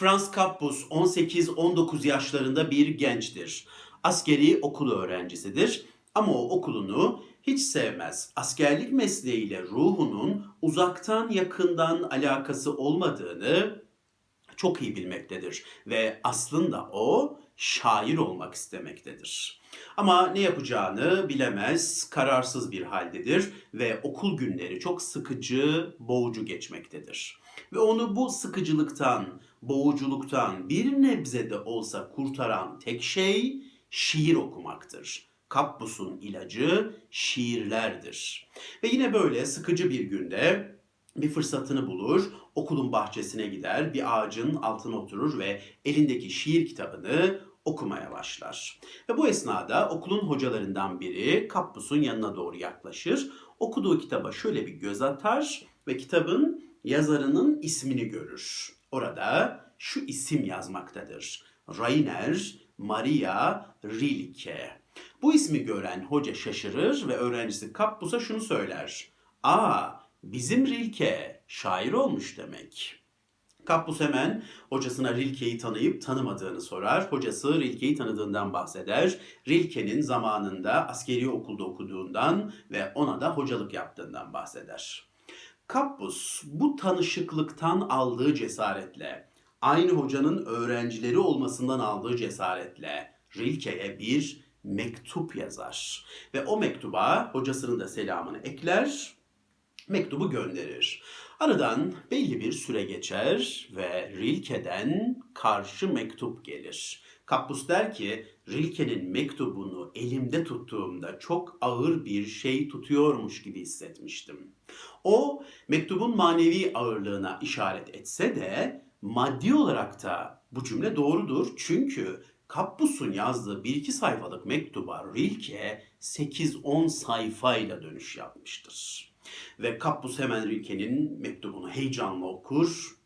Franz Kappus 18-19 yaşlarında bir gençtir. Askeri okul öğrencisidir ama o okulunu hiç sevmez. Askerlik mesleğiyle ruhunun uzaktan yakından alakası olmadığını çok iyi bilmektedir ve aslında o şair olmak istemektedir. Ama ne yapacağını bilemez, kararsız bir haldedir ve okul günleri çok sıkıcı, boğucu geçmektedir. Ve onu bu sıkıcılıktan, boğuculuktan bir nebze de olsa kurtaran tek şey şiir okumaktır. Kappus'un ilacı şiirlerdir. Ve yine böyle sıkıcı bir günde bir fırsatını bulur, okulun bahçesine gider, bir ağacın altına oturur ve elindeki şiir kitabını okumaya başlar. Ve bu esnada okulun hocalarından biri Kappus'un yanına doğru yaklaşır. Okuduğu kitaba şöyle bir göz atar ve kitabın yazarının ismini görür. Orada şu isim yazmaktadır. Rainer Maria Rilke. Bu ismi gören hoca şaşırır ve öğrencisi Kappus'a şunu söyler. Aa bizim Rilke şair olmuş demek. Kappus hemen hocasına Rilke'yi tanıyıp tanımadığını sorar. Hocası Rilke'yi tanıdığından bahseder. Rilke'nin zamanında askeri okulda okuduğundan ve ona da hocalık yaptığından bahseder. Kappus bu tanışıklıktan aldığı cesaretle, aynı hocanın öğrencileri olmasından aldığı cesaretle Rilke'ye bir mektup yazar. Ve o mektuba hocasının da selamını ekler, mektubu gönderir. Aradan belli bir süre geçer ve Rilke'den karşı mektup gelir. Kappus der ki Rilke'nin mektubunu elimde tuttuğumda çok ağır bir şey tutuyormuş gibi hissetmiştim. O mektubun manevi ağırlığına işaret etse de maddi olarak da bu cümle doğrudur. Çünkü Kappus'un yazdığı bir iki sayfalık mektuba Rilke 8-10 sayfayla dönüş yapmıştır. Ve Kappus hemen Rilke'nin mektubunu heyecanla okur,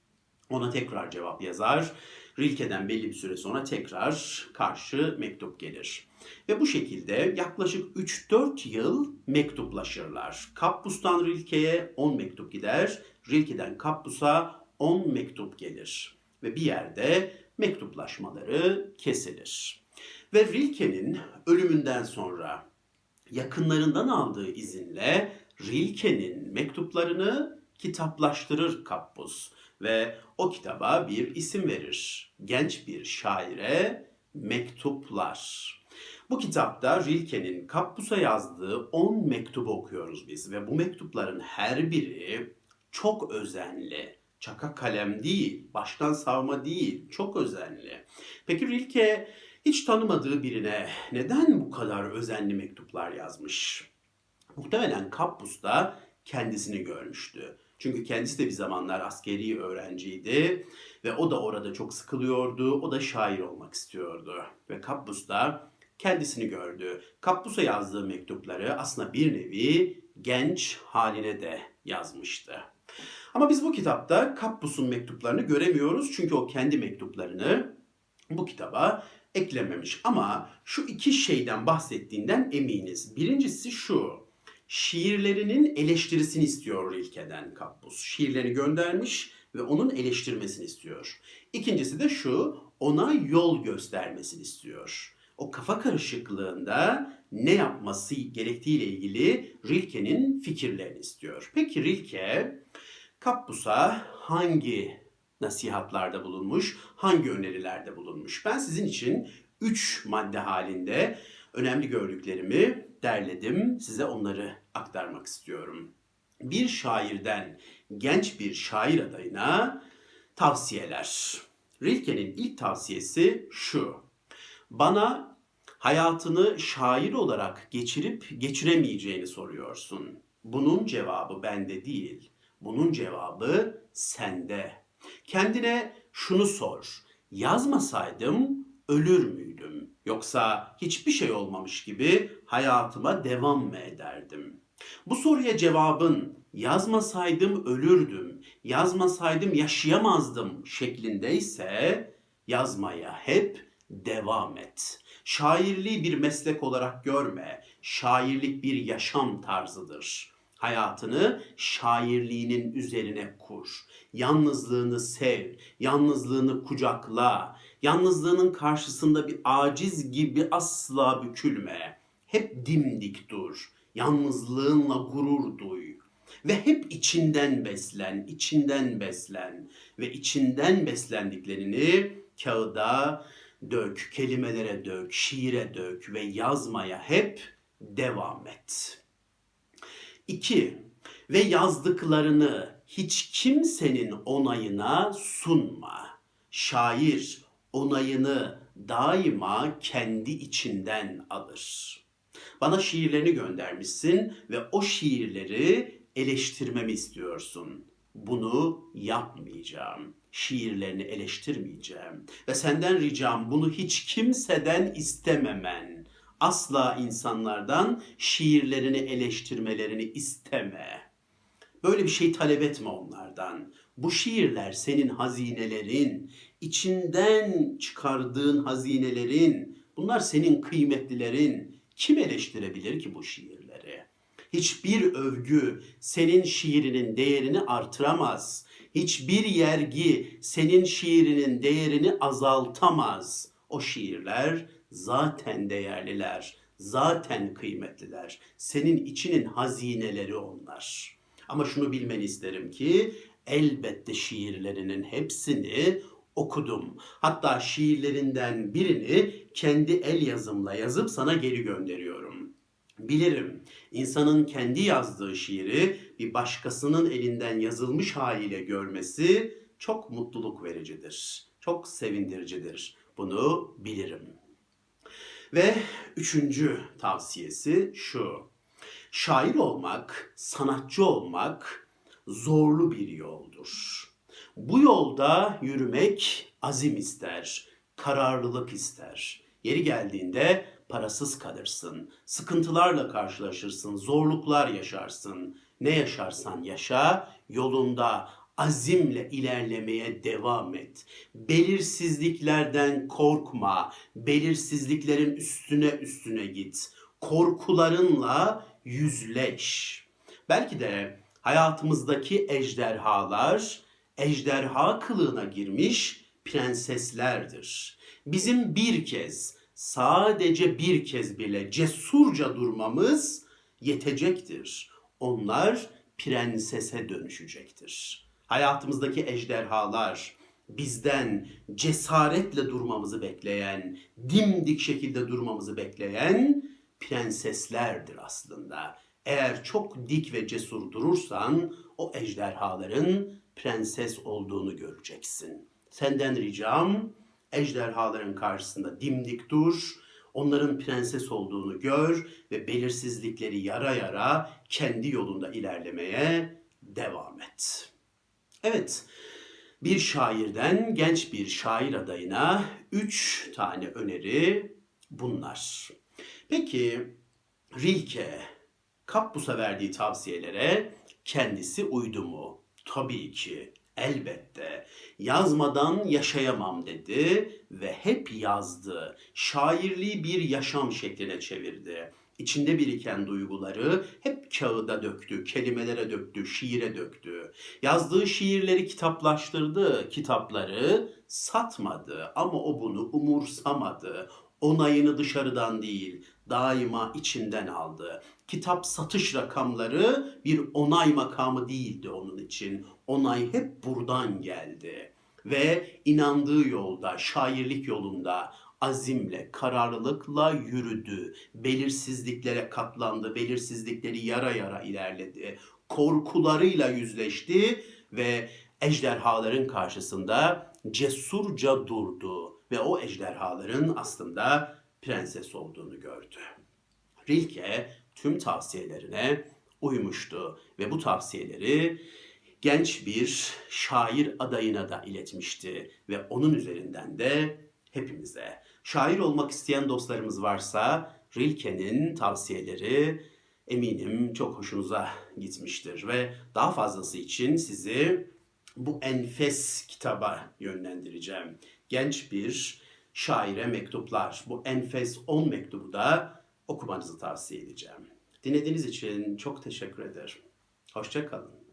ona tekrar cevap yazar. Rilke'den belli bir süre sonra tekrar karşı mektup gelir. Ve bu şekilde yaklaşık 3-4 yıl mektuplaşırlar. Kappus'tan Rilke'ye 10 mektup gider, Rilke'den Kappus'a 10 mektup gelir. Ve bir yerde mektuplaşmaları kesilir. Ve Rilke'nin ölümünden sonra yakınlarından aldığı izinle Rilke'nin mektuplarını kitaplaştırır Kappus ve o kitaba bir isim verir. Genç bir şaire mektuplar. Bu kitapta Rilke'nin Kappus'a yazdığı 10 mektubu okuyoruz biz ve bu mektupların her biri çok özenli. Çaka kalem değil, baştan savma değil, çok özenli. Peki Rilke hiç tanımadığı birine neden bu kadar özenli mektuplar yazmış? Muhtemelen Kappus da kendisini görmüştü. Çünkü kendisi de bir zamanlar askeri öğrenciydi ve o da orada çok sıkılıyordu. O da şair olmak istiyordu. Ve Kappus da kendisini gördü. Kappus'a yazdığı mektupları aslında bir nevi genç haline de yazmıştı. Ama biz bu kitapta Kappus'un mektuplarını göremiyoruz. Çünkü o kendi mektuplarını bu kitaba eklememiş. Ama şu iki şeyden bahsettiğinden eminiz. Birincisi şu şiirlerinin eleştirisini istiyor Rilke'den Kappus. Şiirlerini göndermiş ve onun eleştirmesini istiyor. İkincisi de şu, ona yol göstermesini istiyor. O kafa karışıklığında ne yapması gerektiğiyle ilgili Rilke'nin fikirlerini istiyor. Peki Rilke Kappus'a hangi nasihatlarda bulunmuş, hangi önerilerde bulunmuş? Ben sizin için üç madde halinde önemli gördüklerimi derledim. Size onları aktarmak istiyorum. Bir şairden genç bir şair adayına tavsiyeler. Rilke'nin ilk tavsiyesi şu. Bana hayatını şair olarak geçirip geçiremeyeceğini soruyorsun. Bunun cevabı bende değil. Bunun cevabı sende. Kendine şunu sor. Yazmasaydım ölür müydüm? Yoksa hiçbir şey olmamış gibi hayatıma devam mı ederdim? Bu soruya cevabın yazmasaydım ölürdüm, yazmasaydım yaşayamazdım şeklindeyse yazmaya hep devam et. Şairliği bir meslek olarak görme. Şairlik bir yaşam tarzıdır. Hayatını şairliğinin üzerine kur. Yalnızlığını sev, yalnızlığını kucakla. Yalnızlığının karşısında bir aciz gibi asla bükülme. Hep dimdik dur. Yalnızlığınla gurur duy. Ve hep içinden beslen, içinden beslen. Ve içinden beslendiklerini kağıda dök, kelimelere dök, şiire dök ve yazmaya hep devam et. 2. Ve yazdıklarını hiç kimsenin onayına sunma. Şair onayını daima kendi içinden alır. Bana şiirlerini göndermişsin ve o şiirleri eleştirmemi istiyorsun. Bunu yapmayacağım. Şiirlerini eleştirmeyeceğim. Ve senden ricam bunu hiç kimseden istememen. Asla insanlardan şiirlerini eleştirmelerini isteme. Böyle bir şey talep etme onlardan. Bu şiirler senin hazinelerin, içinden çıkardığın hazinelerin, bunlar senin kıymetlilerin. Kim eleştirebilir ki bu şiirleri? Hiçbir övgü senin şiirinin değerini artıramaz. Hiçbir yergi senin şiirinin değerini azaltamaz. O şiirler zaten değerliler, zaten kıymetliler. Senin içinin hazineleri onlar. Ama şunu bilmeni isterim ki elbette şiirlerinin hepsini okudum. Hatta şiirlerinden birini kendi el yazımla yazıp sana geri gönderiyorum. Bilirim insanın kendi yazdığı şiiri bir başkasının elinden yazılmış haliyle görmesi çok mutluluk vericidir. Çok sevindiricidir. Bunu bilirim. Ve üçüncü tavsiyesi şu. Şair olmak, sanatçı olmak zorlu bir yoldur. Bu yolda yürümek azim ister, kararlılık ister. Yeri geldiğinde parasız kalırsın, sıkıntılarla karşılaşırsın, zorluklar yaşarsın. Ne yaşarsan yaşa, yolunda azimle ilerlemeye devam et. Belirsizliklerden korkma, belirsizliklerin üstüne üstüne git. Korkularınla yüzleş. Belki de hayatımızdaki ejderhalar ejderha kılığına girmiş prenseslerdir. Bizim bir kez, sadece bir kez bile cesurca durmamız yetecektir. Onlar prensese dönüşecektir. Hayatımızdaki ejderhalar bizden cesaretle durmamızı bekleyen, dimdik şekilde durmamızı bekleyen prenseslerdir aslında. Eğer çok dik ve cesur durursan o ejderhaların prenses olduğunu göreceksin. Senden ricam ejderhaların karşısında dimdik dur, onların prenses olduğunu gör ve belirsizlikleri yara yara kendi yolunda ilerlemeye devam et. Evet, bir şairden genç bir şair adayına üç tane öneri bunlar. Peki Rilke Kappus'a verdiği tavsiyelere kendisi uydu mu? Tabii ki, elbette. Yazmadan yaşayamam dedi ve hep yazdı. Şairliği bir yaşam şekline çevirdi. İçinde biriken duyguları hep kağıda döktü, kelimelere döktü, şiire döktü. Yazdığı şiirleri kitaplaştırdı, kitapları satmadı ama o bunu umursamadı. Onayını dışarıdan değil, daima içinden aldı. Kitap satış rakamları bir onay makamı değildi onun için. Onay hep buradan geldi. Ve inandığı yolda, şairlik yolunda azimle, kararlılıkla yürüdü. Belirsizliklere katlandı, belirsizlikleri yara yara ilerledi. Korkularıyla yüzleşti ve ejderhaların karşısında cesurca durdu ve o ejderhaların aslında prenses olduğunu gördü. Rilke tüm tavsiyelerine uymuştu ve bu tavsiyeleri genç bir şair adayına da iletmişti ve onun üzerinden de hepimize. Şair olmak isteyen dostlarımız varsa Rilke'nin tavsiyeleri eminim çok hoşunuza gitmiştir ve daha fazlası için sizi bu enfes kitaba yönlendireceğim. Genç bir şaire mektuplar. Bu enfes 10 mektubu da okumanızı tavsiye edeceğim. Dinlediğiniz için çok teşekkür ederim. Hoşçakalın.